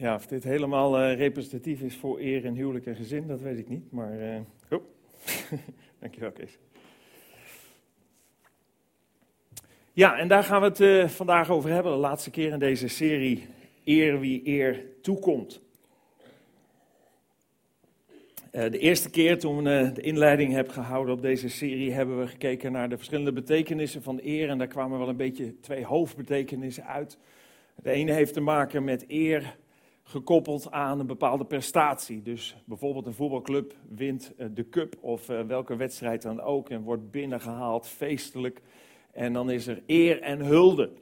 Ja, of dit helemaal uh, representatief is voor eer en huwelijk en gezin, dat weet ik niet. Maar, uh, oh, dankjewel Kees. Ja, en daar gaan we het uh, vandaag over hebben, de laatste keer in deze serie, Eer wie eer toekomt. de eerste keer toen we de inleiding hebben gehouden op deze serie, hebben we gekeken naar de verschillende betekenissen van eer. En daar kwamen wel een beetje twee hoofdbetekenissen uit. De ene heeft te maken met eer gekoppeld aan een bepaalde prestatie. Dus bijvoorbeeld een voetbalclub wint eh, de cup of eh, welke wedstrijd dan ook en wordt binnengehaald feestelijk. En dan is er eer en hulde.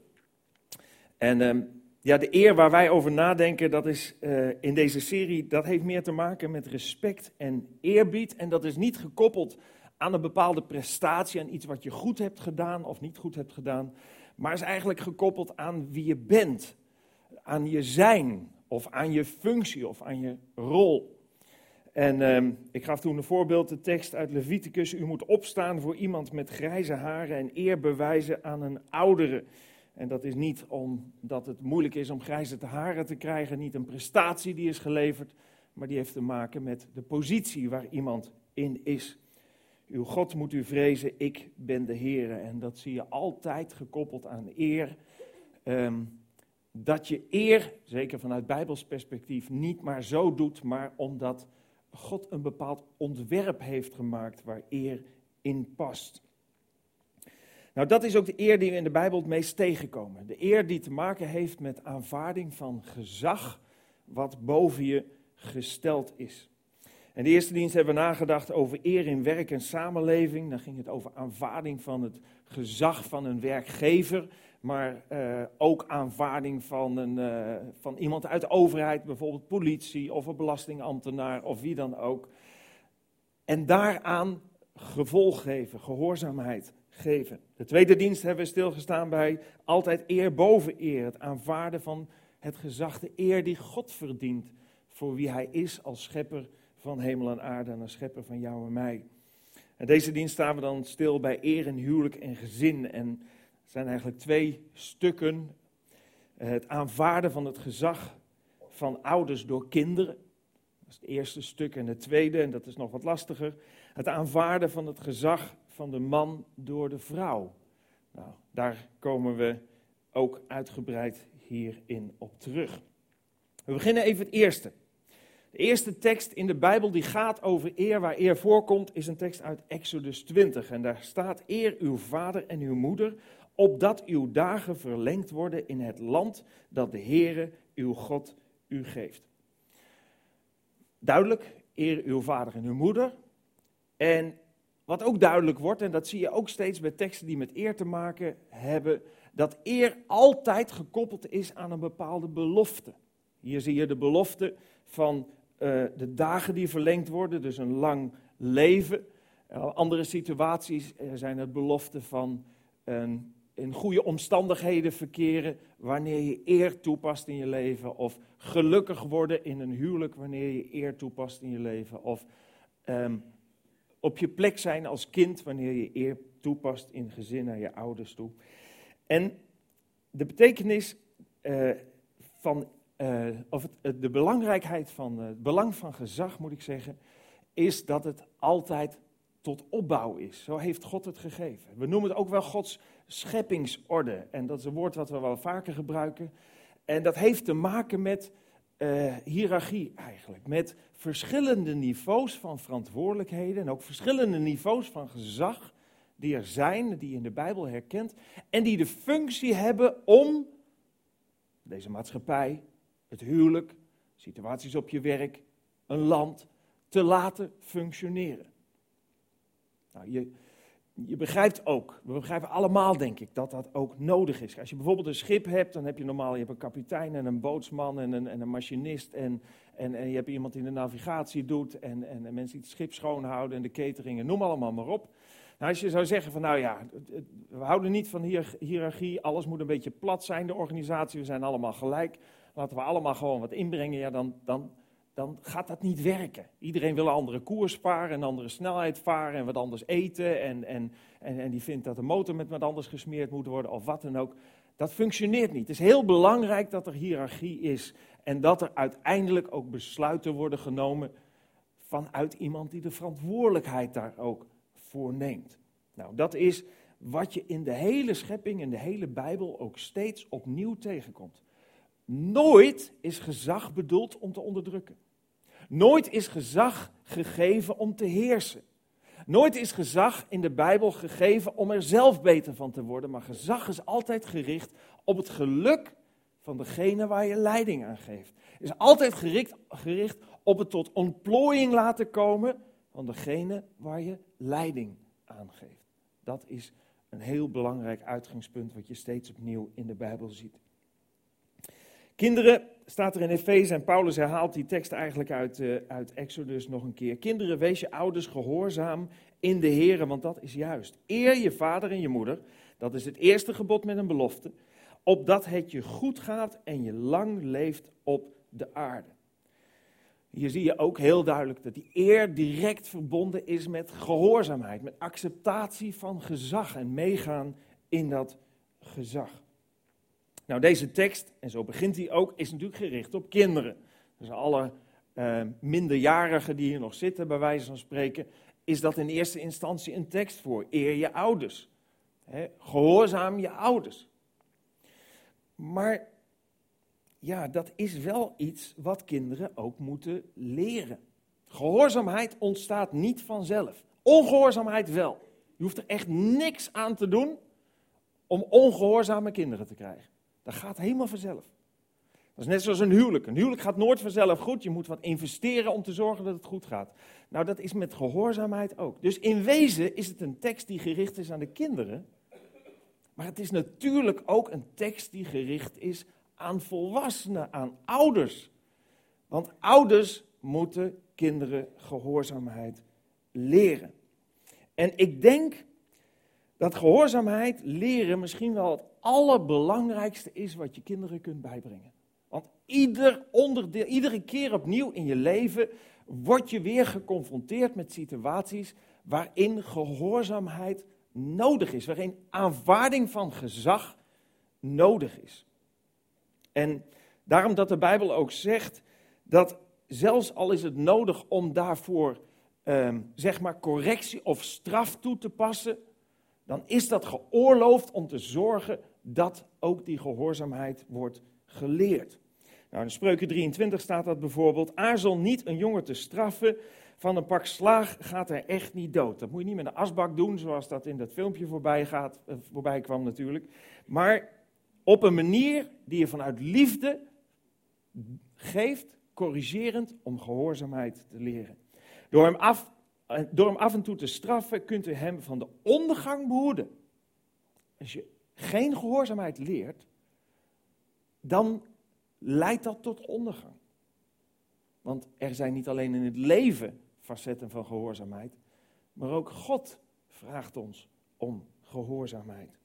En ehm, ja, de eer waar wij over nadenken, dat is uh, in deze serie, dat heeft meer te maken met respect en eerbied. En dat is niet gekoppeld aan een bepaalde prestatie, aan iets wat je goed hebt gedaan of niet goed hebt gedaan. Maar is eigenlijk gekoppeld aan wie je bent, aan je zijn, of aan je functie of aan je rol. En uh, ik gaf toen een voorbeeld, de tekst uit Leviticus. U moet opstaan voor iemand met grijze haren en eer bewijzen aan een oudere. En dat is niet omdat het moeilijk is om grijze haren te krijgen, niet een prestatie die is geleverd, maar die heeft te maken met de positie waar iemand in is. Uw God moet u vrezen, ik ben de Heer. En dat zie je altijd gekoppeld aan eer. Um, dat je eer, zeker vanuit Bijbels perspectief, niet maar zo doet, maar omdat God een bepaald ontwerp heeft gemaakt waar eer in past. Nou, dat is ook de eer die we in de Bijbel het meest tegenkomen. De eer die te maken heeft met aanvaarding van gezag wat boven je gesteld is. En de eerste dienst hebben we nagedacht over eer in werk en samenleving. Dan ging het over aanvaarding van het gezag van een werkgever maar uh, ook aanvaarding van, een, uh, van iemand uit de overheid, bijvoorbeeld politie of een belastingambtenaar of wie dan ook. En daaraan gevolg geven, gehoorzaamheid geven. De tweede dienst hebben we stilgestaan bij altijd eer boven eer, het aanvaarden van het gezag, de eer die God verdient voor wie hij is als schepper van hemel en aarde en als schepper van jou en mij. En deze dienst staan we dan stil bij eer en huwelijk en gezin en zijn eigenlijk twee stukken. Het aanvaarden van het gezag van ouders door kinderen. Dat is het eerste stuk. En het tweede, en dat is nog wat lastiger, het aanvaarden van het gezag van de man door de vrouw. Nou, daar komen we ook uitgebreid hierin op terug. We beginnen even het eerste. De eerste tekst in de Bijbel die gaat over eer, waar eer voorkomt, is een tekst uit Exodus 20. En daar staat: Eer uw vader en uw moeder, opdat uw dagen verlengd worden in het land dat de Heere, uw God, u geeft. Duidelijk, eer uw vader en uw moeder. En wat ook duidelijk wordt, en dat zie je ook steeds bij teksten die met eer te maken hebben, dat eer altijd gekoppeld is aan een bepaalde belofte. Hier zie je de belofte van uh, de dagen die verlengd worden, dus een lang leven. Andere situaties uh, zijn het belofte van een in goede omstandigheden verkeren wanneer je eer toepast in je leven. Of gelukkig worden in een huwelijk wanneer je eer toepast in je leven. Of um, op je plek zijn als kind wanneer je eer toepast in gezin naar je ouders toe. En de betekenis uh, van, uh, of de belangrijkheid van, uh, het belang van gezag moet ik zeggen, is dat het altijd tot opbouw is. Zo heeft God het gegeven. We noemen het ook wel Gods scheppingsorde. En dat is een woord wat we wel vaker gebruiken. En dat heeft te maken met uh, hiërarchie eigenlijk. Met verschillende niveaus van verantwoordelijkheden en ook verschillende niveaus van gezag die er zijn, die je in de Bijbel herkent. En die de functie hebben om deze maatschappij, het huwelijk, situaties op je werk, een land te laten functioneren. Nou, je, je begrijpt ook, we begrijpen allemaal denk ik, dat dat ook nodig is. Als je bijvoorbeeld een schip hebt, dan heb je normaal je hebt een kapitein en een bootsman en een, en een machinist. En, en, en je hebt iemand die de navigatie doet en, en, en mensen die het schip schoonhouden en de cateringen, noem allemaal maar op. Nou, als je zou zeggen van nou ja, we houden niet van hiërarchie, alles moet een beetje plat zijn, de organisatie, we zijn allemaal gelijk. Laten we allemaal gewoon wat inbrengen, ja dan, dan dan gaat dat niet werken. Iedereen wil een andere koers varen, een andere snelheid varen en wat anders eten. En, en, en, en die vindt dat de motor met wat anders gesmeerd moet worden of wat dan ook. Dat functioneert niet. Het is heel belangrijk dat er hiërarchie is. En dat er uiteindelijk ook besluiten worden genomen vanuit iemand die de verantwoordelijkheid daar ook voor neemt. Nou, dat is wat je in de hele schepping, in de hele Bijbel ook steeds opnieuw tegenkomt. Nooit is gezag bedoeld om te onderdrukken. Nooit is gezag gegeven om te heersen. Nooit is gezag in de Bijbel gegeven om er zelf beter van te worden, maar gezag is altijd gericht op het geluk van degene waar je leiding aan geeft. Is altijd gericht, gericht op het tot ontplooiing laten komen van degene waar je leiding aan geeft. Dat is een heel belangrijk uitgangspunt wat je steeds opnieuw in de Bijbel ziet. Kinderen, staat er in Efeze en Paulus herhaalt die tekst eigenlijk uit, uh, uit Exodus nog een keer. Kinderen, wees je ouders gehoorzaam in de Heer, want dat is juist. Eer je vader en je moeder, dat is het eerste gebod met een belofte, opdat het je goed gaat en je lang leeft op de aarde. Hier zie je ook heel duidelijk dat die eer direct verbonden is met gehoorzaamheid, met acceptatie van gezag en meegaan in dat gezag. Nou, deze tekst, en zo begint hij ook, is natuurlijk gericht op kinderen. Dus alle uh, minderjarigen die hier nog zitten, bij wijze van spreken, is dat in eerste instantie een tekst voor. Eer je ouders. gehoorzaam je ouders. Maar ja, dat is wel iets wat kinderen ook moeten leren. Gehoorzaamheid ontstaat niet vanzelf. Ongehoorzaamheid wel. Je hoeft er echt niks aan te doen om ongehoorzame kinderen te krijgen. Dat gaat helemaal vanzelf. Dat is net zoals een huwelijk. Een huwelijk gaat nooit vanzelf goed. Je moet wat investeren om te zorgen dat het goed gaat. Nou, dat is met gehoorzaamheid ook. Dus in wezen is het een tekst die gericht is aan de kinderen. Maar het is natuurlijk ook een tekst die gericht is aan volwassenen, aan ouders. Want ouders moeten kinderen gehoorzaamheid leren. En ik denk dat gehoorzaamheid leren misschien wel allerbelangrijkste is wat je kinderen kunt bijbrengen. Want ieder onderdeel, iedere keer opnieuw in je leven word je weer geconfronteerd met situaties waarin gehoorzaamheid nodig is, waarin aanvaarding van gezag nodig is. En daarom dat de Bijbel ook zegt dat zelfs al is het nodig om daarvoor ehm, zeg maar correctie of straf toe te passen, dan is dat geoorloofd om te zorgen dat ook die gehoorzaamheid wordt geleerd. Nou, in Spreuken 23 staat dat bijvoorbeeld: Aarzel niet een jongen te straffen. Van een pak slaag gaat hij echt niet dood. Dat moet je niet met een asbak doen, zoals dat in dat filmpje voorbij, gaat, eh, voorbij kwam natuurlijk. Maar op een manier die je vanuit liefde geeft, corrigerend, om gehoorzaamheid te leren. Door hem af, eh, door hem af en toe te straffen, kunt u hem van de ondergang behoeden. Als je geen gehoorzaamheid leert, dan leidt dat tot ondergang. Want er zijn niet alleen in het leven facetten van gehoorzaamheid, maar ook God vraagt ons om gehoorzaamheid.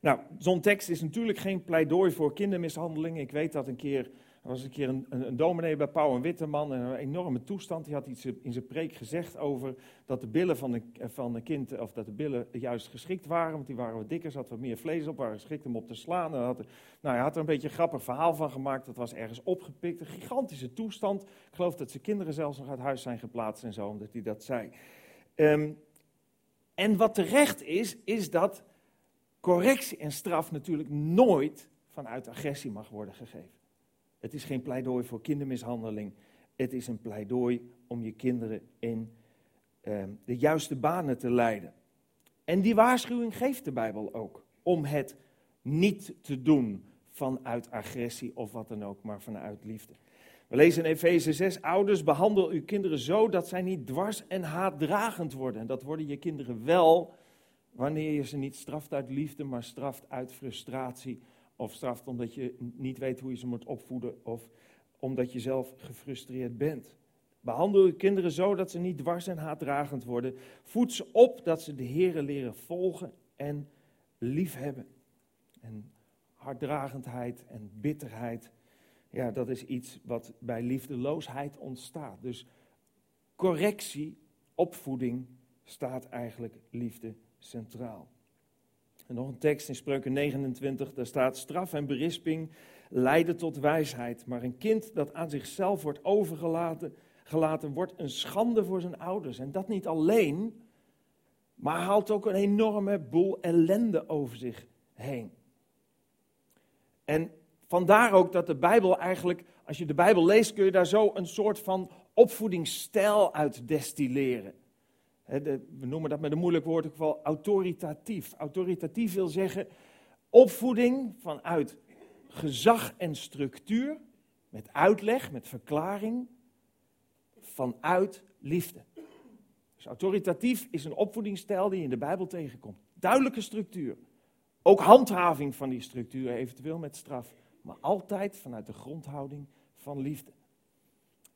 Nou, zo'n tekst is natuurlijk geen pleidooi voor kindermishandeling. Ik weet dat een keer er was een keer een, een, dominee bij Pauw en Witteman, en een enorme toestand. Die had iets in zijn preek gezegd over dat de billen van een, van een kind, of dat de billen juist geschikt waren, want die waren wat dikker, zat wat meer vlees op, waren geschikt om op te slaan. En had, nou, hij had er een beetje een grappig verhaal van gemaakt, dat was ergens opgepikt. Een gigantische toestand. Ik geloof dat zijn kinderen zelfs nog uit huis zijn geplaatst en zo, omdat hij dat zei. Ehm, en wat terecht is, is dat correctie en straf natuurlijk nooit vanuit agressie mag worden gegeven. Het is geen pleidooi voor kindermishandeling. Het is een pleidooi om je kinderen in ehm, de juiste banen te leiden. En die waarschuwing geeft de Bijbel ook. Om het niet te doen vanuit agressie of wat dan ook, maar vanuit liefde. We lezen in Efeze 6, ouders, behandel uw kinderen zo dat zij niet dwars en haatdragend worden. En dat worden je kinderen wel wanneer je ze niet straft uit liefde, maar straft uit frustratie of straft omdat je niet weet hoe je ze moet opvoeden of omdat je zelf gefrustreerd bent. Behandel je kinderen zo dat ze niet dwars en haatdragend worden. Voed ze op dat ze de Heeren leren volgen en liefhebben. En harddragendheid en bitterheid, ja, dat is iets wat bij liefdeloosheid ontstaat. Dus correctie, opvoeding staat eigenlijk liefde centraal. En nog een tekst in Spreuken 29, daar staat straf en berisping leiden tot wijsheid. Maar een kind dat aan zichzelf wordt overgelaten, gelaten, wordt een schande voor zijn ouders. En dat niet alleen, maar haalt ook een enorme boel ellende over zich heen. En vandaar ook dat de Bijbel eigenlijk, als je de Bijbel leest, kun je daar zo een soort van opvoedingsstijl uit destilleren. We noemen dat met een moeilijk woord ook wel autoritatief. Autoritatief wil zeggen opvoeding vanuit gezag en structuur, met uitleg, met verklaring, vanuit liefde. Dus autoritatief is een opvoedingsstijl die je in de Bijbel tegenkomt. Duidelijke structuur. Ook handhaving van die structuur, eventueel met straf. Maar altijd vanuit de grondhouding van liefde.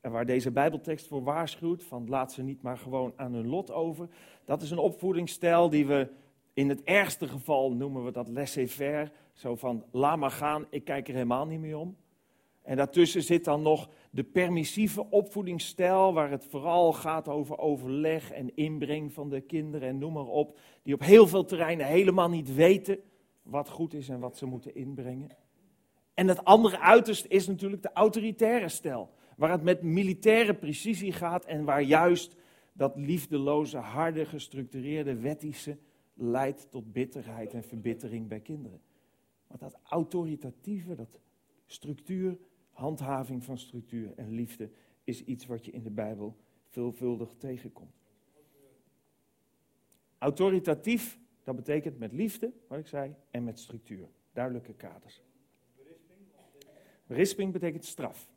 En waar deze Bijbeltekst voor waarschuwt, van laat ze niet maar gewoon aan hun lot over. Dat is een opvoedingsstijl die we in het ergste geval noemen we dat laissez-faire. Zo van, laat maar gaan, ik kijk er helemaal niet meer om. En daartussen zit dan nog de permissieve opvoedingsstijl, waar het vooral gaat over overleg en inbreng van de kinderen en noem maar op. Die op heel veel terreinen helemaal niet weten wat goed is en wat ze moeten inbrengen. En het andere uiterste is natuurlijk de autoritaire stijl, waar het met militaire precisie gaat en waar juist dat liefdeloze, harde, gestructureerde, wettische leidt tot bitterheid en verbittering bij kinderen. Maar dat autoritatieve, dat structuur, handhaving van structuur en liefde is iets wat je in de Bijbel veelvuldig tegenkomt. Autoritatief, dat betekent met liefde, wat ik zei, en met structuur. Duidelijke kaders. Risping betekent straf.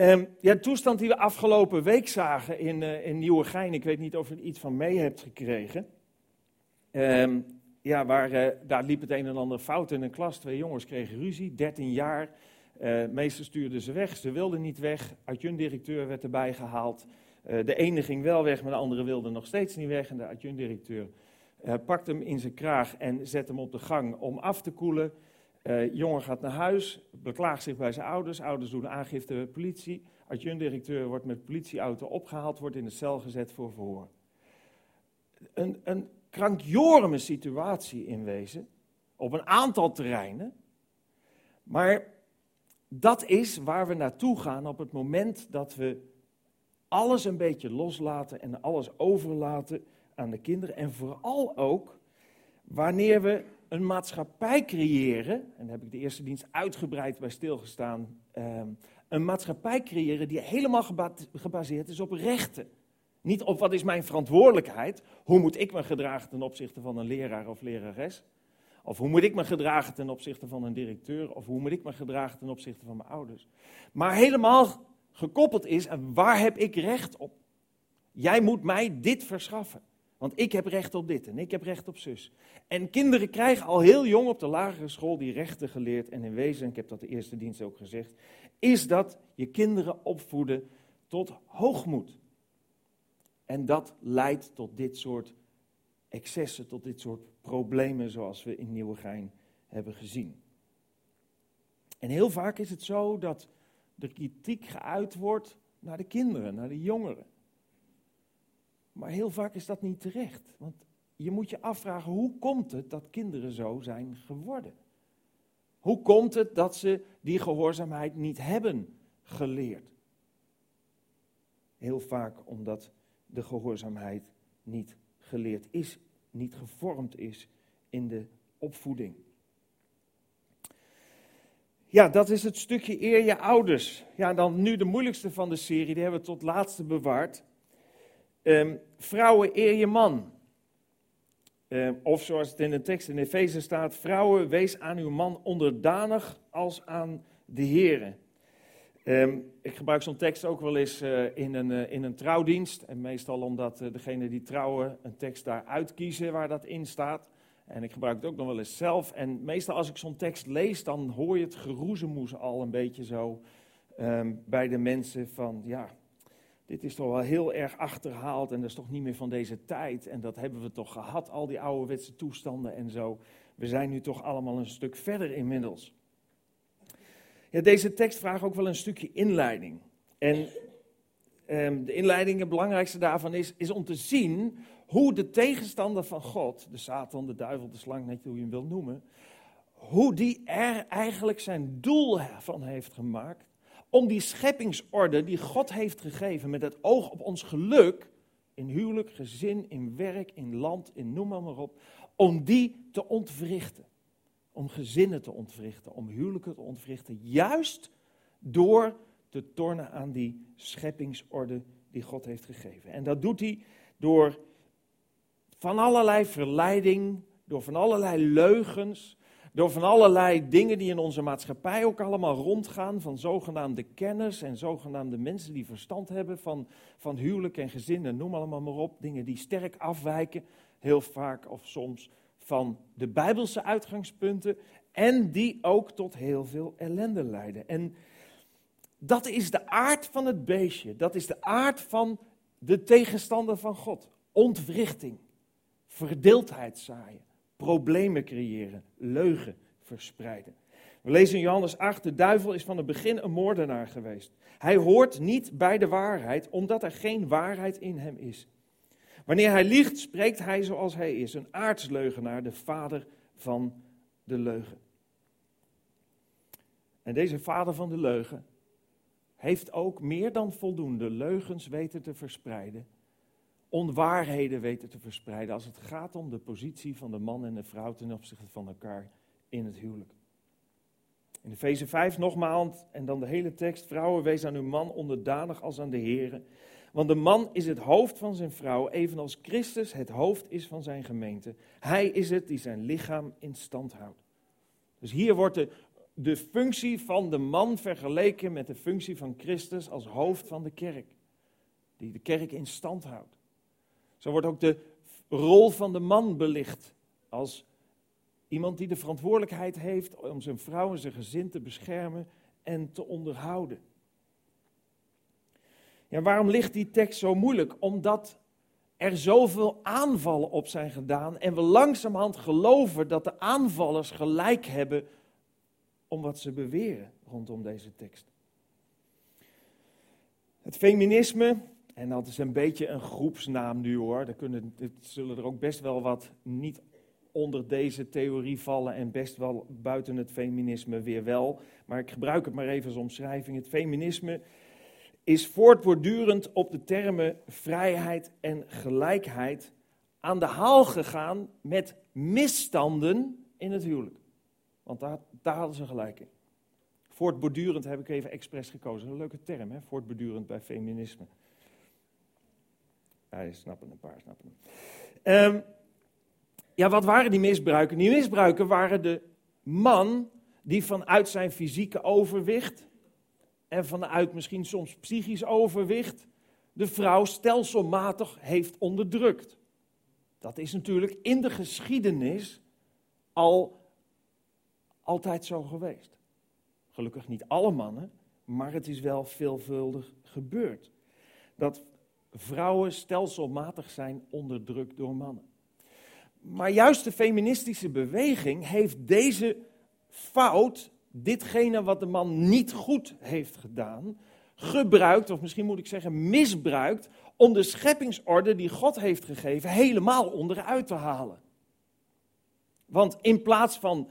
Um, ja, de toestand die we afgelopen week zagen in, uh, in Nieuwegein, ik weet niet of je er iets van mee hebt gekregen. Um, ja, waar, uh, daar liep het een en ander fout in een klas. Twee jongens kregen ruzie, 13 jaar. Uh, meester stuurde ze weg, ze wilden niet weg. Adjunct-directeur werd erbij gehaald. De ene ging wel weg, maar de andere wilde nog steeds niet weg. En de adjunct-directeur pakte hem in zijn kraag en zette hem op de gang om af te koelen. Jongen gaat naar huis, beklaagt zich bij zijn ouders. Ouders doen aangifte bij politie. Adjunct-directeur wordt met politieauto opgehaald, wordt in de cel gezet voor verhoor. Een, een krankjorme situatie in wezen, op een aantal terreinen. Maar dat is waar we naartoe gaan op het moment dat we alles een beetje loslaten en alles overlaten aan de kinderen. En vooral ook wanneer we een maatschappij creëren, en daar heb ik de eerste dienst uitgebreid bij stilgestaan, um, een maatschappij creëren die helemaal gebaseerd is op rechten. Niet op wat is mijn verantwoordelijkheid, hoe moet ik me gedragen ten opzichte van een leraar of lerares. Of hoe moet ik me gedragen ten opzichte van een directeur, of hoe moet ik me gedragen ten opzichte van mijn ouders. Maar helemaal gekoppeld is, en waar heb ik recht op? Jij moet mij dit verschaffen, want ik heb recht op dit en ik heb recht op zus. En kinderen krijgen al heel jong op de lagere school die rechten geleerd. En in wezen, ik heb dat de eerste dienst ook gezegd, is dat je kinderen opvoeden tot hoogmoed. En dat leidt tot dit soort excessen, tot dit soort problemen zoals we in Nieuwegein hebben gezien. En heel vaak is het zo dat de kritiek geuit wordt naar de kinderen, naar de jongeren. Maar heel vaak is dat niet terecht. Want je moet je afvragen, hoe komt het dat kinderen zo zijn geworden? Hoe komt het dat ze die gehoorzaamheid niet hebben geleerd? Heel vaak omdat de gehoorzaamheid niet geleerd is, niet gevormd is in de opvoeding. Ja, dat is het stukje eer je ouders. Ja, dan nu de moeilijkste van de serie, die hebben we tot laatste bewaard. Um, vrouwen, eer je man. Um, of zoals het in de tekst in Efeze staat, vrouwen, wees aan uw man onderdanig als aan de heren. Um, ik gebruik zo'n tekst ook wel eens uh, in, een, uh, in een trouwdienst. En meestal omdat uh, degene die trouwen een tekst daar uitkiezen waar dat in staat. En ik gebruik het ook nog wel eens zelf. En meestal als ik zo'n tekst lees, dan hoor je het geroezemoes al een beetje zo bij de mensen van, ja, dit is toch wel heel erg achterhaald en dat is toch niet meer van deze tijd. En dat hebben we toch gehad, al die ouderwetse toestanden en zo. We zijn nu toch allemaal een stuk verder inmiddels. Ja, deze tekst vraagt ook wel een stukje inleiding. En um, de inleiding, het belangrijkste daarvan is, is om te zien hoe de tegenstander van God, de Satan, de duivel, de slang, net hoe je hem wil noemen, hoe die er eigenlijk zijn doel van heeft gemaakt om die scheppingsorde die God heeft gegeven met het oog op ons geluk, in huwelijk, gezin, in werk, in land, in noem maar, op, om die te ontwrichten. Om gezinnen te ontwrichten, om huwelijken te ontwrichten, juist door te tornen aan die scheppingsorde die God heeft gegeven. En dat doet hij door van allerlei verleiding, door van allerlei leugens, door van allerlei dingen die in onze maatschappij ook allemaal rondgaan, van zogenaamde kennis en zogenaamde mensen die verstand hebben van, van huwelijk en gezin en noem allemaal maar op. Dingen die sterk afwijken, heel vaak of soms, van de Bijbelse uitgangspunten en die ook tot heel veel ellende leiden. En dat is de aard van het beestje, dat is de aard van de tegenstander van God. Ontwrichting, verdeeldheid zaaien problemen creëren, leugen verspreiden. We lezen in Johannes 8, de duivel is van het begin een moordenaar geweest. Hij hoort niet bij de waarheid, omdat er geen waarheid in hem is. Wanneer hij liegt, spreekt hij zoals hij is, een aardsleugenaar, de vader van de leugen. En deze vader van de leugen heeft ook meer dan voldoende leugens weten te verspreiden onwaarheden weten te verspreiden als het gaat om de positie van de man en de vrouw ten opzichte van elkaar in het huwelijk. In Efeze 5 nogmaals, en dan de hele tekst, vrouwen wees aan uw man onderdanig als aan de Heer. Want de man is het hoofd van zijn vrouw, evenals Christus het hoofd is van zijn gemeente. Hij is het die zijn lichaam in stand houdt. Dus hier wordt de, de functie van de man vergeleken met de functie van Christus als hoofd van de kerk. Die de kerk in stand houdt. Zo wordt ook de rol van de man belicht als iemand die de verantwoordelijkheid heeft om zijn vrouw en zijn gezin te beschermen en te onderhouden. Ja, waarom ligt die tekst zo moeilijk? Omdat er zoveel aanvallen op zijn gedaan en we langzamerhand geloven dat de aanvallers gelijk hebben om wat ze beweren rondom deze tekst. Het feminisme en dat is een beetje een groepsnaam nu hoor. Er, kunnen, zullen er ook best wel wat niet onder deze theorie vallen en best wel buiten het feminisme weer wel. Maar ik gebruik het maar even als omschrijving. Het feminisme is voortbordurend op de termen vrijheid en gelijkheid aan de haal gegaan met misstanden in het huwelijk. Want daar, daar hadden ze gelijk in. Voortbordurend heb ik even expres gekozen. Een leuke term, hè? voortbordurend bij feminisme. Je snappen een paar, snappen um, ja, wat waren die misbruiken? Die misbruiken waren de man die vanuit zijn fysieke overwicht en vanuit misschien soms psychisch overwicht de vrouw stelselmatig heeft onderdrukt. Dat is natuurlijk in de geschiedenis al altijd zo geweest. Gelukkig niet alle mannen, maar het is wel veelvuldig gebeurd. Dat vrouwen stelselmatig zijn onderdrukt door mannen. Maar juist de feministische beweging heeft deze fout, ditgene wat de man niet goed heeft gedaan, gebruikt, of misschien moet ik zeggen misbruikt, om de scheppingsorde die God heeft gegeven helemaal onderuit te halen. Want in plaats van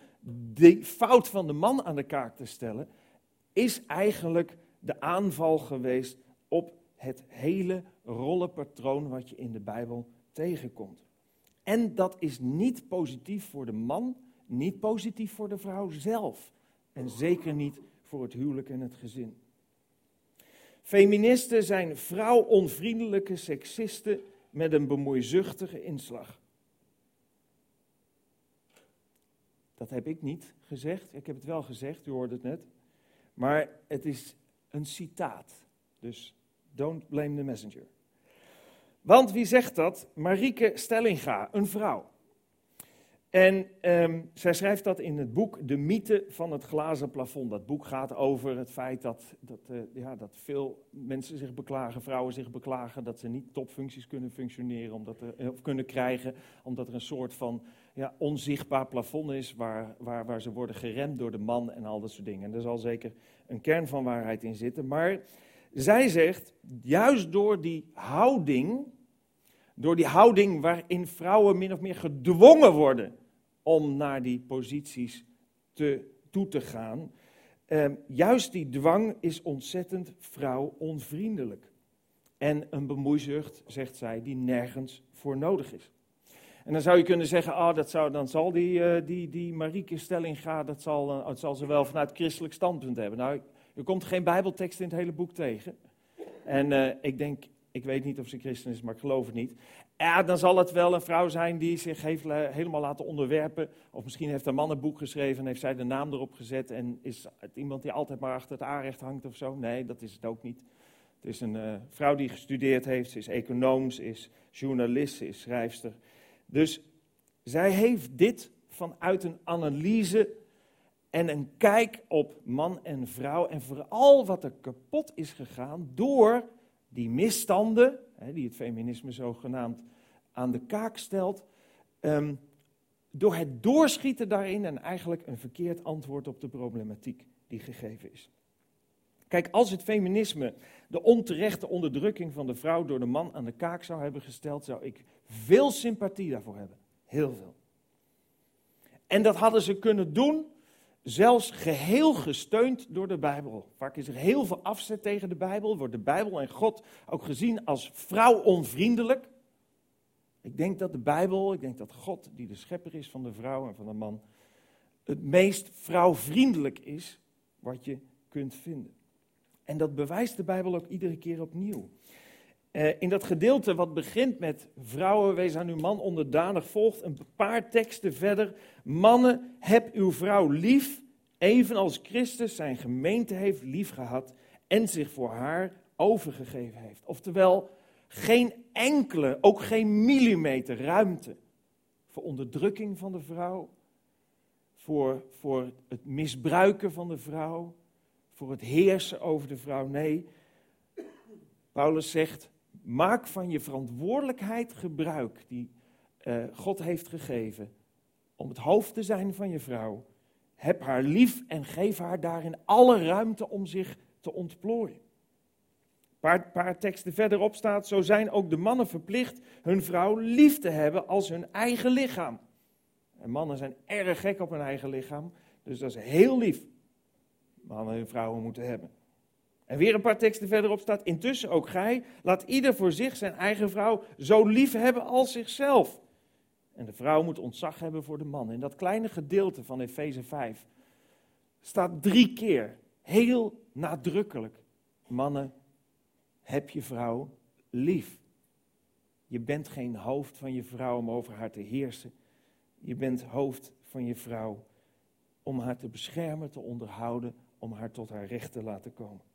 de fout van de man aan de kaak te stellen, is eigenlijk de aanval geweest op het hele rollenpatroon wat je in de Bijbel tegenkomt. En dat is niet positief voor de man, niet positief voor de vrouw zelf. En zeker niet voor het huwelijk en het gezin. Feministen zijn vrouwonvriendelijke seksisten met een bemoeizuchtige inslag. Dat heb ik niet gezegd. Ik heb het wel gezegd, u hoorde het net. Maar het is een citaat. Dus don't blame the messenger. Want wie zegt dat? Marieke Stellinga, een vrouw. En um, zij schrijft dat in het boek De mythe van het glazen plafond. Dat boek gaat over het feit dat, dat, uh, ja, dat veel mensen zich beklagen, vrouwen zich beklagen, dat ze niet topfuncties kunnen functioneren omdat er, eh, of kunnen krijgen, omdat er een soort van ja, onzichtbaar plafond is waar, waar, waar ze worden geremd door de man en al dat soort dingen. En er zal zeker een kern van waarheid in zitten. Maar zij zegt, juist door die houding door die houding waarin vrouwen min of meer gedwongen worden om naar die posities te, toe te gaan. Ehm, juist die dwang is ontzettend vrouw-onvriendelijk. En een bemoeizucht, zegt zij, die nergens voor nodig is. En dan zou je kunnen zeggen, ah, dat zou, dan zal die, uh, die, die Marieke Stellinga, dat zal, uh, dat zal ze wel vanuit christelijk standpunt hebben. Nou, er komt geen bijbeltekst in het hele boek tegen. En uh, ik denk, ik weet niet of ze christen is, maar ik geloof het niet. Ja, dan zal het wel een vrouw zijn die zich heeft helemaal laten onderwerpen. Of misschien heeft een man een boek geschreven en heeft zij de naam erop gezet. En is het iemand die altijd maar achter het aanrecht hangt of zo? Nee, dat is het ook niet. Het is een uh, vrouw die gestudeerd heeft, ze is econoom, ze is journalist, ze is schrijfster. Dus zij heeft dit vanuit een analyse en een kijk op man en vrouw en vooral wat er kapot is gegaan door die misstanden, die het feminisme zogenaamd aan de kaak stelt, um, door het doorschieten daarin en eigenlijk een verkeerd antwoord op de problematiek die gegeven is. Kijk, als het feminisme de onterechte onderdrukking van de vrouw door de man aan de kaak zou hebben gesteld, zou ik veel sympathie daarvoor hebben. Heel veel. En dat hadden ze kunnen doen, zelfs geheel gesteund door de Bijbel. Vaak is er heel veel afzet tegen de Bijbel, wordt de Bijbel en God ook gezien als vrouwonvriendelijk. Ik denk dat de Bijbel, ik denk dat God, die de schepper is van de vrouw en van de man, het meest vrouwvriendelijk is wat je kunt vinden. En dat bewijst de Bijbel ook iedere keer opnieuw. Uh, in dat gedeelte wat begint met vrouwen, wees aan uw man onderdanig, volgt een paar teksten verder. Mannen, heb uw vrouw lief, evenals Christus zijn gemeente heeft liefgehad en zich voor haar overgegeven heeft. Oftewel, geen enkele, ook geen millimeter ruimte voor onderdrukking van de vrouw, voor, voor het misbruiken van de vrouw, voor het heersen over de vrouw. Nee, Paulus zegt, maak van je verantwoordelijkheid gebruik die uh, God heeft gegeven om het hoofd te zijn van je vrouw. Heb haar lief en geef haar daarin alle ruimte om zich te ontplooien. Een paar, paar teksten verderop staat, zo zijn ook de mannen verplicht hun vrouw lief te hebben als hun eigen lichaam. En mannen zijn erg gek op hun eigen lichaam, dus dat is heel lief mannen en vrouwen moeten hebben. En weer een paar teksten verderop staat, intussen ook gij, laat ieder voor zich zijn eigen vrouw zo lief hebben als zichzelf. En de vrouw moet ontzag hebben voor de man. In dat kleine gedeelte van Efeze 5 staat drie keer heel nadrukkelijk, mannen, heb je vrouw lief. Je bent geen hoofd van je vrouw om over haar te heersen. Je bent hoofd van je vrouw om haar te beschermen, te onderhouden, om haar tot haar recht te laten komen.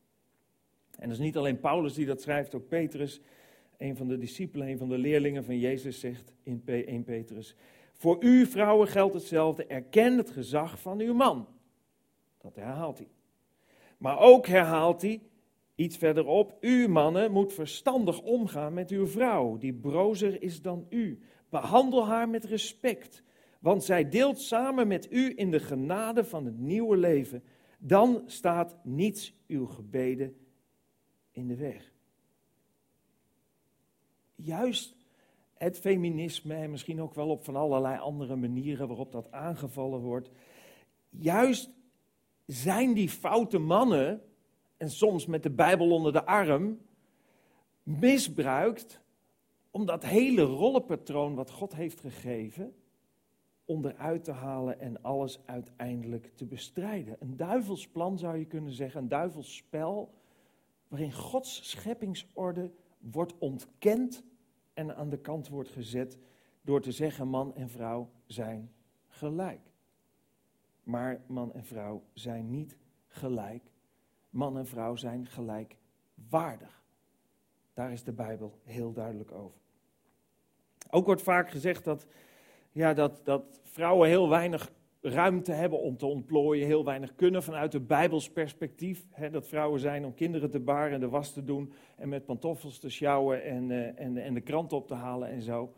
En dat is niet alleen Paulus die dat schrijft, ook Petrus, een van de discipelen, een van de leerlingen van Jezus, zegt in 1 Petrus: Voor u, vrouwen, geldt hetzelfde. Erken het gezag van uw man. Dat herhaalt hij. Maar ook herhaalt hij iets verderop: U, mannen, moet verstandig omgaan met uw vrouw, die brozer is dan u. Behandel haar met respect, want zij deelt samen met u in de genade van het nieuwe leven dan staat niets uw gebeden in de weg. Juist het feminisme, en misschien ook wel op van allerlei andere manieren waarop dat aangevallen wordt, juist zijn die foute mannen, en soms met de Bijbel onder de arm, misbruikt om dat hele rollenpatroon wat God heeft gegeven, onderuit te halen en alles uiteindelijk te bestrijden. Een duivelsplan zou je kunnen zeggen, een duivelsspel, waarin Gods scheppingsorde wordt ontkend en aan de kant wordt gezet door te zeggen man en vrouw zijn gelijk. Maar man en vrouw zijn niet gelijk. Man en vrouw zijn gelijkwaardig. Daar is de Bijbel heel duidelijk over. Ook wordt vaak gezegd dat ja, dat, dat vrouwen heel weinig ruimte hebben om te ontplooien, heel weinig kunnen vanuit het Bijbels perspectief. Hè, dat vrouwen zijn om kinderen te baren en de was te doen en met pantoffels te sjouwen en, uh, en, en de krant op te halen en zo.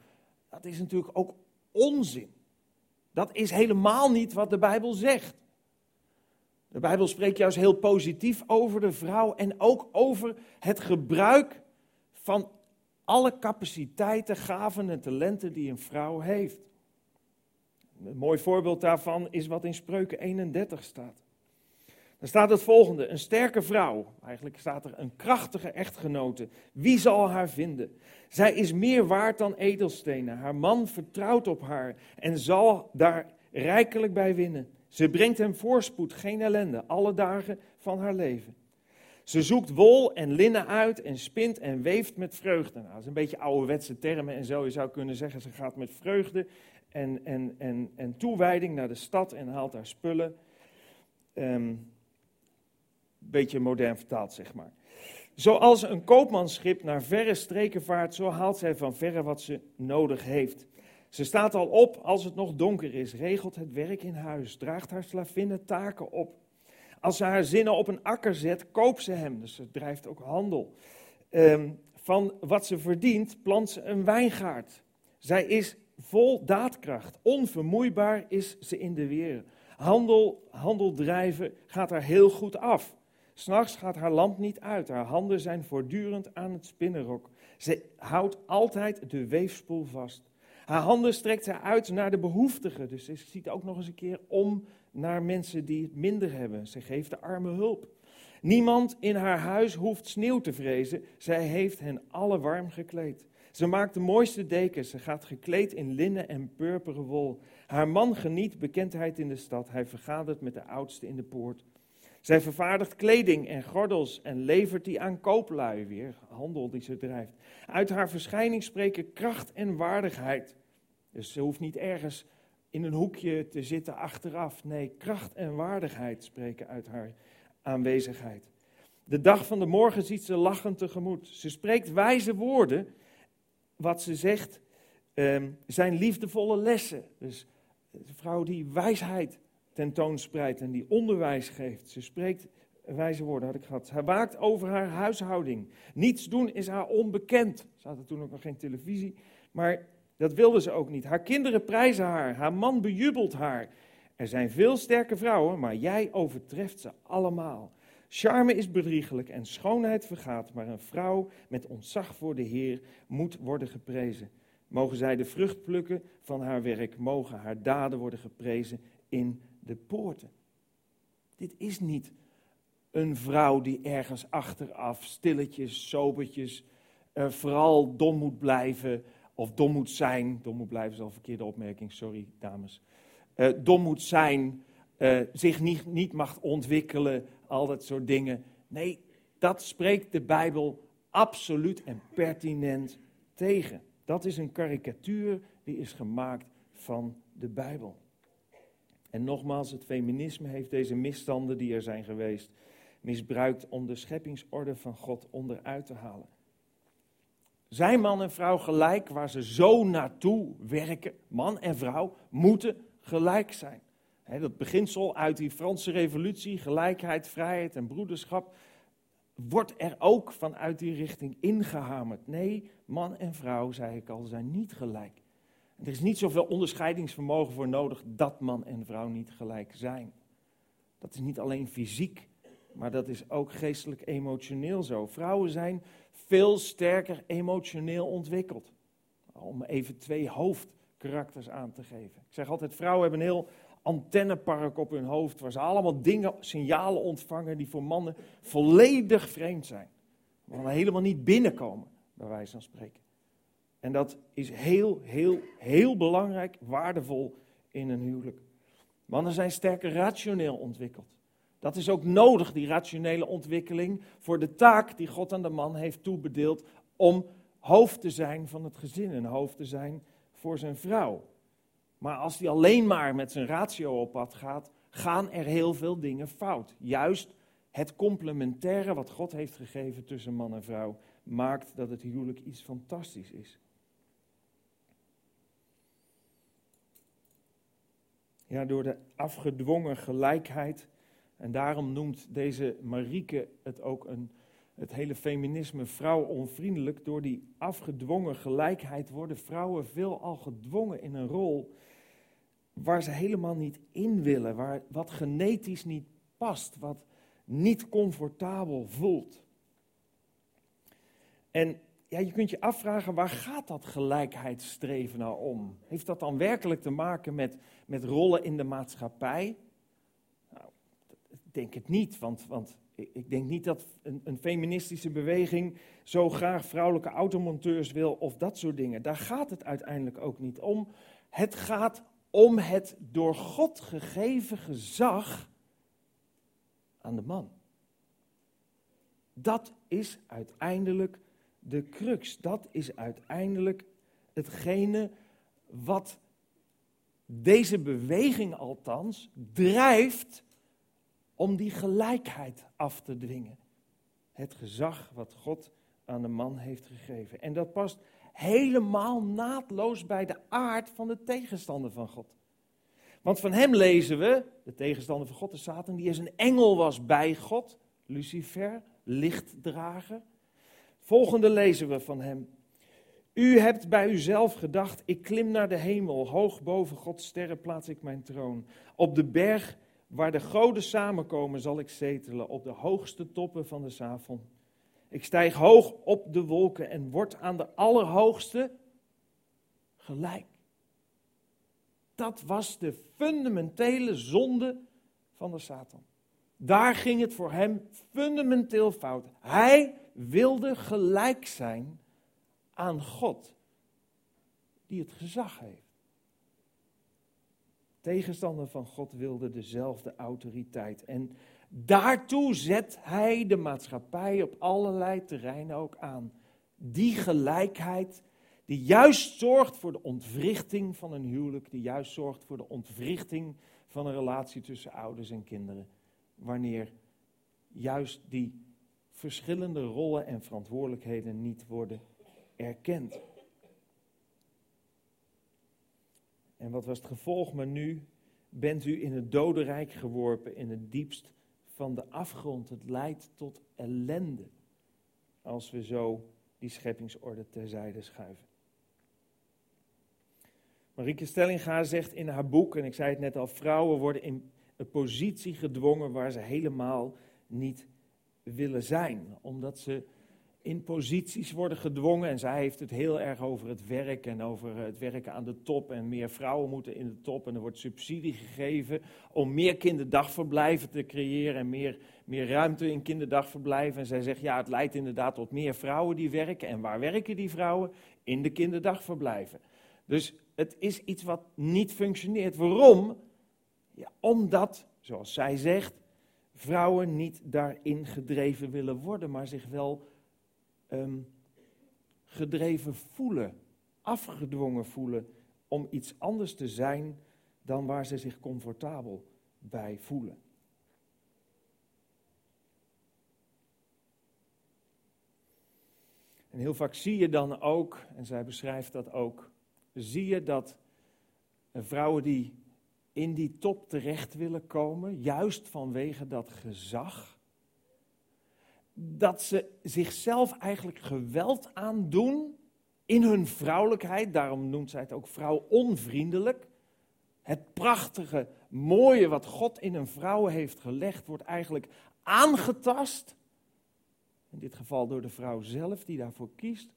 Dat is natuurlijk ook onzin. Dat is helemaal niet wat de Bijbel zegt. De Bijbel spreekt juist heel positief over de vrouw en ook over het gebruik van alle capaciteiten, gaven en talenten die een vrouw heeft. Een mooi voorbeeld daarvan is wat in Spreuken 31 staat. Dan staat het volgende: Een sterke vrouw, eigenlijk staat er een krachtige echtgenote. Wie zal haar vinden? Zij is meer waard dan edelstenen. Haar man vertrouwt op haar en zal daar rijkelijk bij winnen. Ze brengt hem voorspoed, geen ellende, alle dagen van haar leven. Ze zoekt wol en linnen uit en spint en weeft met vreugde. Nou, dat is een beetje ouderwetse termen en zo. Je zou kunnen zeggen, ze gaat met vreugde en, en, en, en toewijding naar de stad en haalt daar spullen. Um, beetje modern vertaald, zeg maar. Zoals een koopmansschip naar verre streken vaart, zo haalt zij van verre wat ze nodig heeft. Ze staat al op als het nog donker is, regelt het werk in huis, draagt haar slavinnen taken op. Als ze haar zinnen op een akker zet, koopt ze hem, dus ze drijft ook handel. Ehm, van wat ze verdient, plant ze een wijngaard. Zij is vol daadkracht, onvermoeibaar is ze in de weer. Handel, handel drijven gaat haar heel goed af. S'nachts gaat haar lamp niet uit, haar handen zijn voortdurend aan het spinnenrok. Ze houdt altijd de weefspoel vast. Haar handen strekt zij uit naar de behoeftigen, dus ze ziet ook nog eens een keer om naar mensen die het minder hebben. Ze geeft de armen hulp. Niemand in haar huis hoeft sneeuw te vrezen, zij heeft hen alle warm gekleed. Ze maakt de mooiste dekens, ze gaat gekleed in linnen en purperen wol. Haar man geniet bekendheid in de stad, hij vergadert met de oudste in de poort. Zij vervaardigt kleding en gordels en levert die aan kooplui, weer handel die ze drijft. Uit haar verschijning spreken kracht en waardigheid. Dus ze hoeft niet ergens in een hoekje te zitten achteraf. Nee, kracht en waardigheid spreken uit haar aanwezigheid. De dag van de morgen ziet ze lachend tegemoet. Ze spreekt wijze woorden. Wat ze zegt um, zijn liefdevolle lessen. Dus een vrouw die wijsheid tentoonspreidt en die onderwijs geeft. Ze spreekt wijze woorden, had ik gehad. Hij waakt over haar huishouding. Niets doen is haar onbekend. Ze hadden toen ook nog geen televisie, maar dat wilde ze ook niet. Haar kinderen prijzen haar, haar man bejubelt haar. Er zijn veel sterke vrouwen, maar jij overtreft ze allemaal. Charme is bedriegelijk en schoonheid vergaat, maar een vrouw met ontzag voor de Heer moet worden geprezen. Mogen zij de vrucht plukken van haar werk, mogen haar daden worden geprezen in de poorten. Dit is niet een vrouw die ergens achteraf, stilletjes, sobertjes, uh, vooral dom moet blijven of dom moet zijn. Dom moet blijven is al een verkeerde opmerking, sorry dames. Uh, dom moet zijn, uh, zich niet, niet mag ontwikkelen, al dat soort dingen. Nee, dat spreekt de Bijbel absoluut en pertinent tegen. Dat is een karikatuur die is gemaakt van de Bijbel. En nogmaals, het feminisme heeft deze misstanden die er zijn geweest misbruikt om de scheppingsorde van God onderuit te halen. Zijn man en vrouw gelijk waar ze zo naartoe werken? Man en vrouw moeten gelijk zijn. Dat beginsel uit die Franse revolutie, gelijkheid, vrijheid en broederschap, wordt er ook vanuit die richting ingehamerd. Nee, man en vrouw, zei ik al, zijn niet gelijk. Er is niet zoveel onderscheidingsvermogen voor nodig dat man en vrouw niet gelijk zijn. Dat is niet alleen fysiek, maar dat is ook geestelijk emotioneel zo. Vrouwen zijn veel sterker emotioneel ontwikkeld. Om even twee hoofdkarakters aan te geven. Ik zeg altijd, vrouwen hebben een heel antennepark op hun hoofd, waar ze allemaal dingen, signalen ontvangen die voor mannen volledig vreemd zijn. Waar helemaal niet binnenkomen, bij wijze van spreken. En dat is heel, heel, heel belangrijk, waardevol in een huwelijk. Mannen zijn sterker rationeel ontwikkeld. Dat is ook nodig, die rationele ontwikkeling, voor de taak die God aan de man heeft toebedeeld om hoofd te zijn van het gezin en hoofd te zijn voor zijn vrouw. Maar als hij alleen maar met zijn ratio op pad gaat, gaan er heel veel dingen fout. Juist het complementaire wat God heeft gegeven tussen man en vrouw maakt dat het huwelijk iets fantastisch is. Ja, door de afgedwongen gelijkheid. En daarom noemt deze Marieke het ook een, het hele feminisme vrouw-onvriendelijk. Door die afgedwongen gelijkheid worden vrouwen veelal gedwongen in een rol waar ze helemaal niet in willen, waar, wat genetisch niet past, wat niet comfortabel voelt. En ja, je kunt je afvragen, waar gaat dat gelijkheidsstreven nou om? Heeft dat dan werkelijk te maken met, met rollen in de maatschappij? Nou, ik denk het niet, want, want ik denk niet dat een, een, feministische beweging zo graag vrouwelijke automonteurs wil of dat soort dingen. Daar gaat het uiteindelijk ook niet om. Het gaat om het door God gegeven gezag aan de man. Dat is uiteindelijk de crux. Dat is uiteindelijk hetgene wat deze beweging althans drijft om die gelijkheid af te dwingen. Het gezag wat God aan de man heeft gegeven. En dat past helemaal naadloos bij de aard van de tegenstander van God. Want van hem lezen we, de tegenstander van God, de Satan, die is een engel was bij God, Lucifer, lichtdrager. Volgende lezen we van hem. U hebt bij uzelf gedacht, ik klim naar de hemel, hoog boven Gods sterren plaats ik mijn troon. Op de berg waar de goden samenkomen zal ik zetelen, op de hoogste toppen van de. Ik stijg hoog op de wolken en word aan de Allerhoogste gelijk. Dat was de fundamentele zonde van de Satan. Daar ging het voor hem fundamenteel fout. Hij wilde gelijk zijn aan God, die het gezag heeft. Tegenstander van God wilde dezelfde autoriteit. En daartoe zet hij de maatschappij op allerlei terreinen ook aan. Die gelijkheid die juist zorgt voor de ontwrichting van een huwelijk, die juist zorgt voor de ontwrichting van een relatie tussen ouders en kinderen. Wanneer juist die verschillende rollen en verantwoordelijkheden niet worden erkend. En wat was het gevolg? Maar nu bent u in het dodenrijk geworpen, in het diepst van de afgrond. Het leidt tot ellende als we zo die scheppingsorde terzijde schuiven. Marieke Stellinga zegt in haar boek, en ik zei het net al, vrouwen worden in een positie gedwongen waar ze helemaal niet willen zijn. Omdat ze in posities worden gedwongen. En zij heeft het heel erg over het werk en over het werken aan de top. En meer vrouwen moeten in de top. En er wordt subsidie gegeven om meer kinderdagverblijven te creëren. En meer, meer ruimte in kinderdagverblijven. En zij zegt ja, het leidt inderdaad tot meer vrouwen die werken. En waar werken die vrouwen? In de kinderdagverblijven. Dus het is iets wat niet functioneert. Waarom? Ja, omdat, zoals zij zegt, vrouwen niet daarin gedreven willen worden, maar zich wel Ehm, gedreven voelen, afgedwongen voelen om iets anders te zijn dan waar ze zich comfortabel bij voelen. En heel vaak zie je dan ook, en zij beschrijft dat ook, zie je dat vrouwen die in die top terecht willen komen, juist vanwege dat gezag, dat ze zichzelf eigenlijk geweld aandoen in hun vrouwelijkheid. Daarom noemt zij het ook vrouw onvriendelijk. Het prachtige, mooie wat God in een vrouw heeft gelegd, wordt eigenlijk aangetast. In dit geval door de vrouw zelf die daarvoor kiest.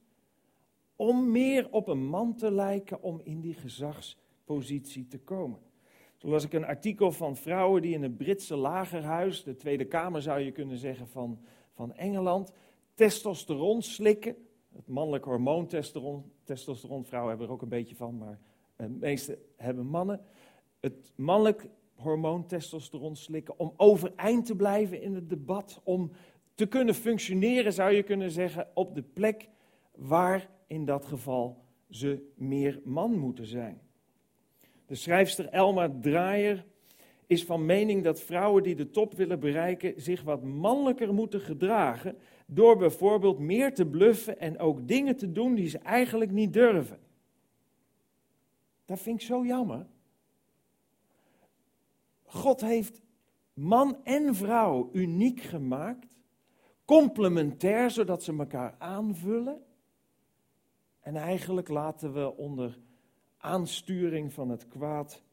Om meer op een man te lijken, om in die gezagspositie te komen. Zo las ik een artikel van vrouwen die in het Britse lagerhuis, de Tweede Kamer zou je kunnen zeggen van van Engeland. Testosteron slikken. Het mannelijk hormoon testosteron. Testosteron, vrouwen hebben er ook een beetje van, maar de meeste hebben mannen. Het mannelijk hormoon testosteron slikken om overeind te blijven in het debat. Om te kunnen functioneren, zou je kunnen zeggen, op de plek waar in dat geval ze meer man moeten zijn. De schrijfster Elma Draaier is van mening dat vrouwen die de top willen bereiken zich wat mannelijker moeten gedragen door bijvoorbeeld meer te bluffen en ook dingen te doen die ze eigenlijk niet durven. Dat vind ik zo jammer. God heeft man en vrouw uniek gemaakt, complementair zodat ze elkaar aanvullen. En eigenlijk laten we onder aansturing van het kwaad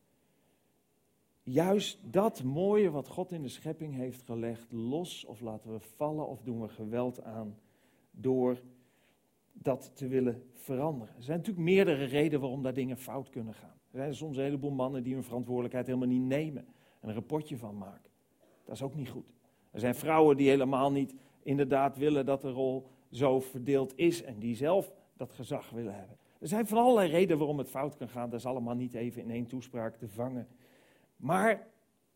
juist dat mooie wat God in de schepping heeft gelegd los of laten we vallen of doen we geweld aan door dat te willen veranderen. Er zijn natuurlijk meerdere redenen waarom daar dingen fout kunnen gaan. Er zijn soms een heleboel mannen die hun verantwoordelijkheid helemaal niet nemen en een rapportje van maken. Dat is ook niet goed. Er zijn vrouwen die helemaal niet inderdaad willen dat de rol zo verdeeld is en die zelf dat gezag willen hebben. Er zijn van allerlei redenen waarom het fout kan gaan. Dat is allemaal niet even in één toespraak te vangen. Maar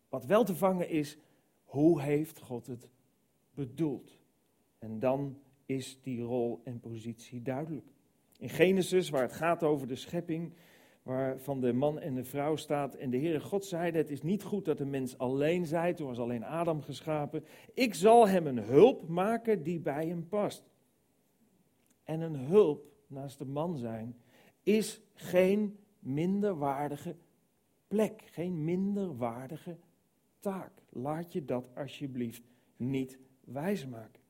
wat wel te vangen is, hoe heeft God het bedoeld? En dan is die rol en positie duidelijk. In Genesis, waar het gaat over de schepping, waar van de man en de vrouw staat. En de Heere God zeide, het is niet goed dat de mens alleen zij, toen was alleen Adam geschapen. Ik zal hem een hulp maken die bij hem past. En een hulp naast de man zijn is geen minderwaardige plek, geen minderwaardige taak. Laat je dat alsjeblieft niet wijsmaken.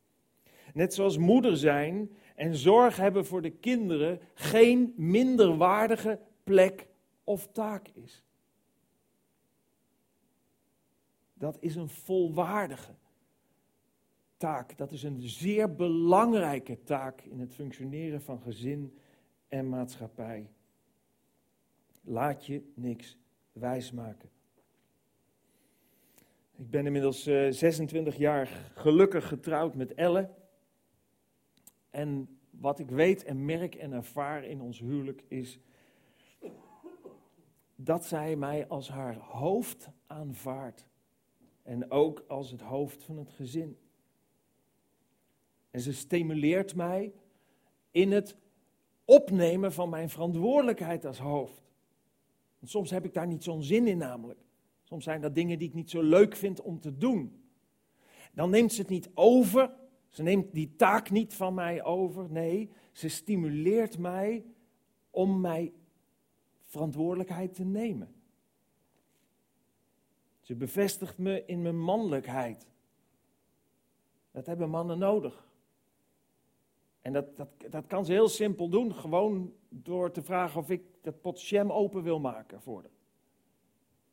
Net zoals moeder zijn en zorg hebben voor de kinderen geen minderwaardige plek of taak is. Dat is een volwaardige taak. Dat is een zeer belangrijke taak in het functioneren van gezin en maatschappij. Laat je niks wijsmaken. Ik ben inmiddels 26 eh, jaar gelukkig getrouwd met Elle. En wat ik weet en merk en ervaar in ons huwelijk is dat zij mij als haar hoofd aanvaardt. En ook als het hoofd van het gezin. En ze stimuleert mij in het opnemen van mijn verantwoordelijkheid als hoofd. Soms heb ik daar niet zo'n zin in namelijk. Soms zijn dat dingen die ik niet zo leuk vind om te doen. Dan neemt ze het niet over. Ze neemt die taak niet van mij over. Nee, ze stimuleert mij om mij verantwoordelijkheid te nemen. Ze bevestigt me in mijn mannelijkheid. Dat hebben mannen nodig. En dat, dat, dat kan ze heel simpel doen, gewoon door te vragen of ik dat pot open wil maken voor haar.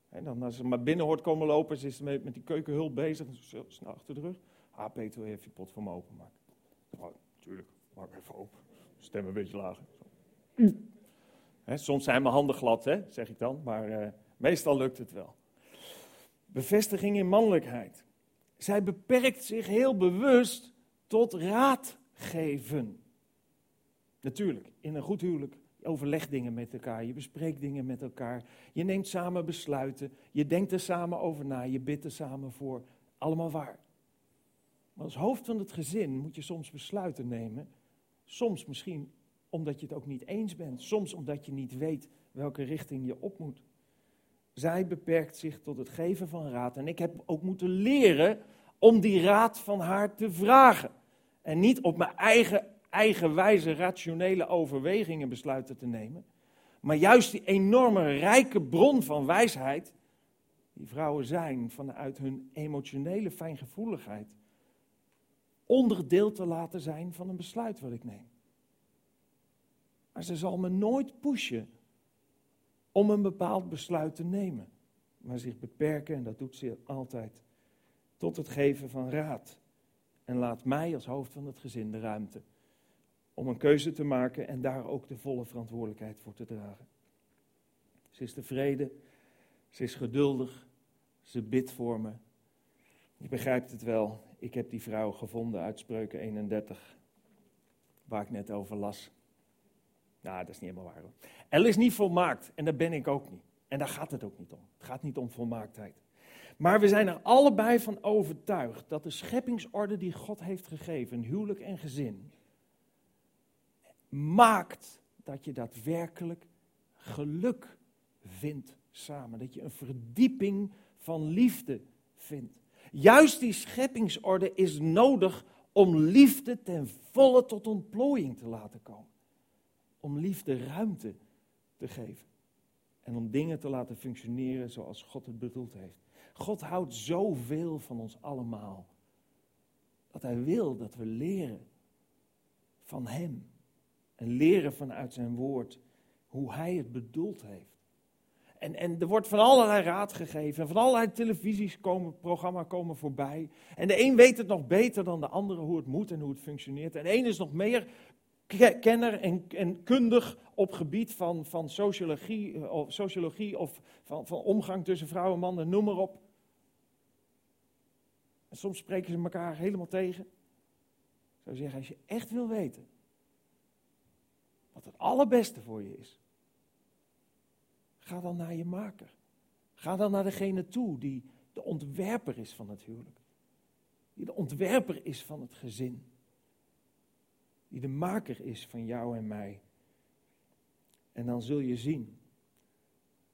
En dan als ze maar binnen hoort komen lopen, ze is met, met die keukenhulp bezig, zo snel achter de rug. Ah, Peter, je even je pot voor me openmaken? Oh, tuurlijk, maak even open. Stem een beetje lager. soms zijn mijn handen glad, hè, zeg ik dan, maar uh, meestal lukt het wel. Bevestiging in mannelijkheid. Zij beperkt zich heel bewust tot raad geven. Natuurlijk, in een goed huwelijk. Je overlegt dingen met elkaar, je bespreekt dingen met elkaar. Je neemt samen besluiten, je denkt er samen over na, je bidt er samen voor. Allemaal waar. Maar als hoofd van het gezin moet je soms besluiten nemen. Soms misschien omdat je het ook niet eens bent. Soms omdat je niet weet welke richting je op moet. Zij beperkt zich tot het geven van raad. En ik heb ook moeten leren om die raad van haar te vragen. En niet op mijn eigen, eigenwijze rationele overwegingen besluiten te nemen. Maar juist die enorme rijke bron van wijsheid, die vrouwen zijn vanuit hun emotionele fijngevoeligheid, onderdeel te laten zijn van een besluit wat ik neem. Maar ze zal me nooit pushen om een bepaald besluit te nemen, maar zich beperken, en dat doet ze altijd, tot het geven van raad. En laat mij als hoofd van het gezin de ruimte om een keuze te maken en daar ook de volle verantwoordelijkheid voor te dragen. Ze is tevreden, ze is geduldig, ze bidt voor me. Je begrijpt het wel, ik heb die vrouw gevonden uit Spreuken 31, waar ik net over las. Nou, dat is niet helemaal waar hoor. Elle is niet volmaakt en daar ben ik ook niet. En daar gaat het ook niet om. Het gaat niet om volmaaktheid. Maar we zijn er allebei van overtuigd dat de scheppingsorde die God heeft gegeven, huwelijk en gezin, maakt dat je daadwerkelijk geluk vindt samen. Dat je een verdieping van liefde vindt. Juist die scheppingsorde is nodig om liefde ten volle tot ontplooiing te laten komen. Om liefde ruimte te geven. En om dingen te laten functioneren zoals God het bedoeld heeft. God houdt zoveel van ons allemaal. Dat Hij wil dat we leren van Hem. En leren vanuit Zijn woord hoe Hij het bedoeld heeft. En, en er wordt van allerlei raad gegeven. Van allerlei televisies komen, programma's komen voorbij. En de een weet het nog beter dan de andere hoe het moet en hoe het functioneert. En de een is nog meer kenner en, en kundig op gebied van, van sociologie, eh, of, sociologie of van, van omgang tussen vrouw en mannen, noem maar op. En soms spreken ze elkaar helemaal tegen. Ik zou zeggen, als je echt wil weten wat het allerbeste voor je is, ga dan naar je maker. Ga dan naar degene toe die de ontwerper is van het huwelijk. Die de ontwerper is van het gezin. Die de maker is van jou en mij. En dan zul je zien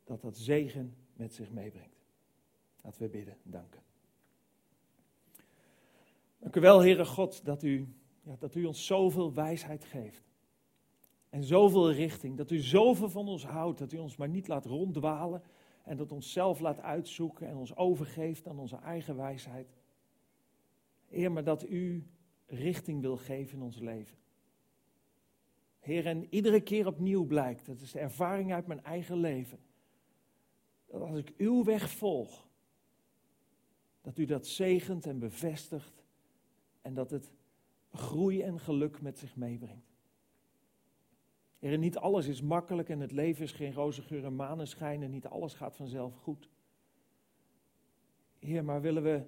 dat dat zegen met zich meebrengt. Laten we bidden, danken. Dank u wel, Heere God, dat u, ja, dat u ons zoveel wijsheid geeft. En zoveel richting, dat u zoveel van ons houdt, dat u ons maar niet laat ronddwalen en dat ons zelf laat uitzoeken en ons overgeeft aan onze eigen wijsheid. Heer, maar dat u richting wil geven in ons leven. Heer, en iedere keer opnieuw blijkt, dat is de ervaring uit mijn eigen leven, dat als ik uw weg volg, dat u dat zegent en bevestigt en dat het groei en geluk met zich meebrengt. Heer, niet alles is makkelijk en het leven is geen roze geur en maneschijn en niet alles gaat vanzelf goed. Heer, maar willen we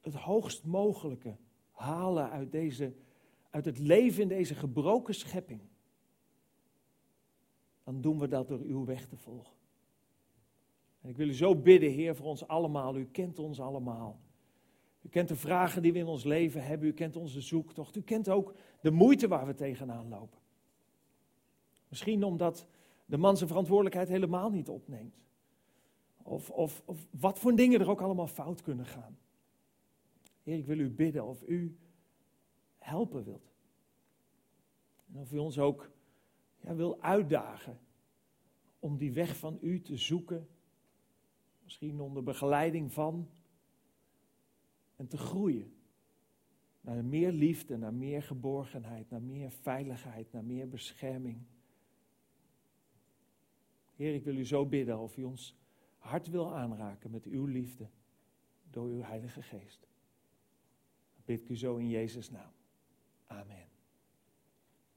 het hoogst mogelijke halen uit, deze, uit het leven in deze gebroken schepping, dan doen we dat door uw weg te volgen. En ik wil u zo bidden, Heer, voor ons allemaal. U kent ons allemaal. U kent de vragen die we in ons leven hebben. U kent onze zoektocht. U kent ook de moeite waar we tegenaan lopen. Misschien omdat de man zijn verantwoordelijkheid helemaal niet opneemt. Of, of, of wat voor dingen er ook allemaal fout kunnen gaan. Heer, ik wil u bidden of u helpen wilt. En of u ons ook ja, wil uitdagen om die weg van u te zoeken. Misschien onder begeleiding van. En te groeien. Naar meer liefde, naar meer geborgenheid, naar meer veiligheid, naar meer bescherming. Heer, ik wil u zo bidden of u ons hart wil aanraken met uw liefde door uw Heilige Geest. Dat bid ik u zo in Jezus' naam. Amen.